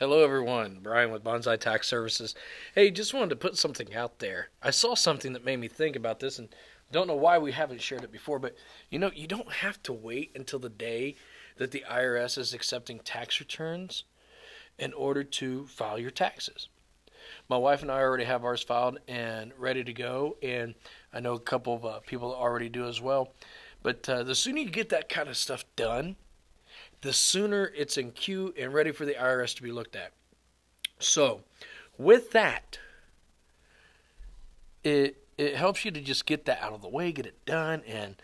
Hello, everyone. Brian with Bonsai Tax Services. Hey, just wanted to put something out there. I saw something that made me think about this, and don't know why we haven't shared it before, but you know, you don't have to wait until the day that the IRS is accepting tax returns in order to file your taxes. My wife and I already have ours filed and ready to go, and I know a couple of uh, people already do as well. But uh, the sooner you get that kind of stuff done, the sooner it's in queue and ready for the IRS to be looked at. So, with that, it it helps you to just get that out of the way, get it done, and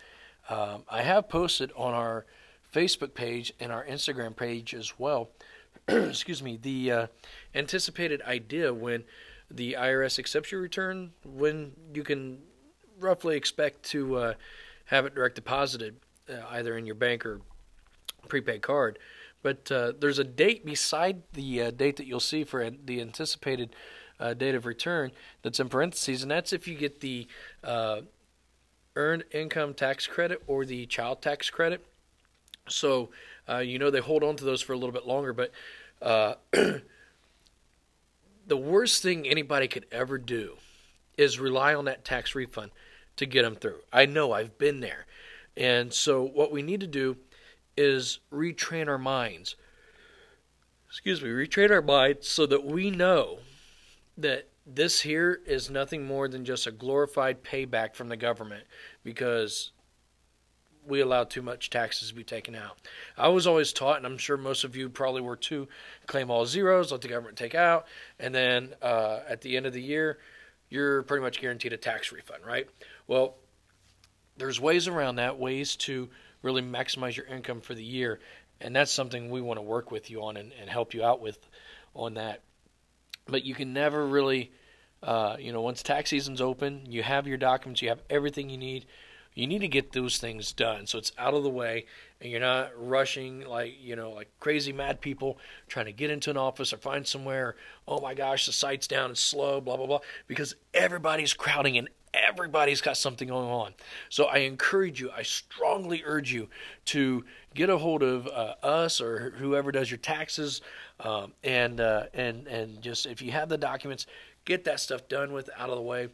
um, I have posted on our Facebook page and our Instagram page as well. excuse me, the uh, anticipated idea when the IRS accepts your return, when you can roughly expect to uh, have it direct deposited uh, either in your bank or prepaid card. But uh, there's a date beside the uh, date that you'll see for the anticipated uh, date of return that's in parentheses, and that's if you get the uh, earned income tax credit or the child tax credit. So uh, you know they hold on to those for a little bit longer, but uh, the worst thing anybody could ever do is rely on that tax refund to get them through. I know I've been there. And so what we need to do is retrain our minds. Excuse me, retrain our minds so that we know that this here is nothing more than just a glorified payback from the government because we allow too much taxes to be taken out. I was always taught, and I'm sure most of you probably were too, claim all zeros, let the government take out, and then uh, at the end of the year, you're pretty much guaranteed a tax refund, right? Well, there's ways around that, ways to really maximize your income for the year. And that's something we want to work with you on and, and help you out with on that. But you can never really, uh, you know, once tax season's open, you have your documents, you have everything you need. You need to get those things done so it's out of the way and you're not rushing like, you know, like crazy mad people trying to get into an office or find somewhere. Oh my gosh, the site's down, it's slow, blah, blah, blah. Because everybody's crowding in everybody's got something going on. So I encourage you, I strongly urge you to get a hold of uh, us or whoever does your taxes, um, and uh, and and just if you have the documents, get that stuff done with out of the way,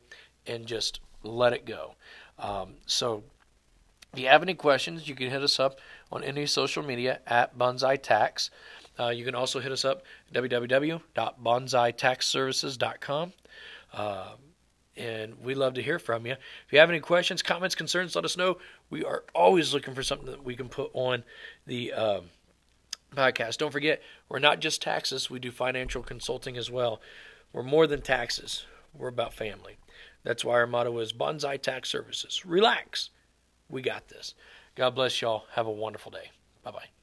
and just let it go. Um, so. If you have any questions, you can hit us up on any social media at Bonsai Tax. Uh, you can also hit us up www.bonsaitaxservices.com. Uh, and we love to hear from you. If you have any questions, comments, concerns, let us know. We are always looking for something that we can put on the um, podcast. Don't forget, we're not just taxes, we do financial consulting as well. We're more than taxes, we're about family. That's why our motto is Bonsai Tax Services. Relax. We got this. God bless y'all. Have a wonderful day. Bye bye.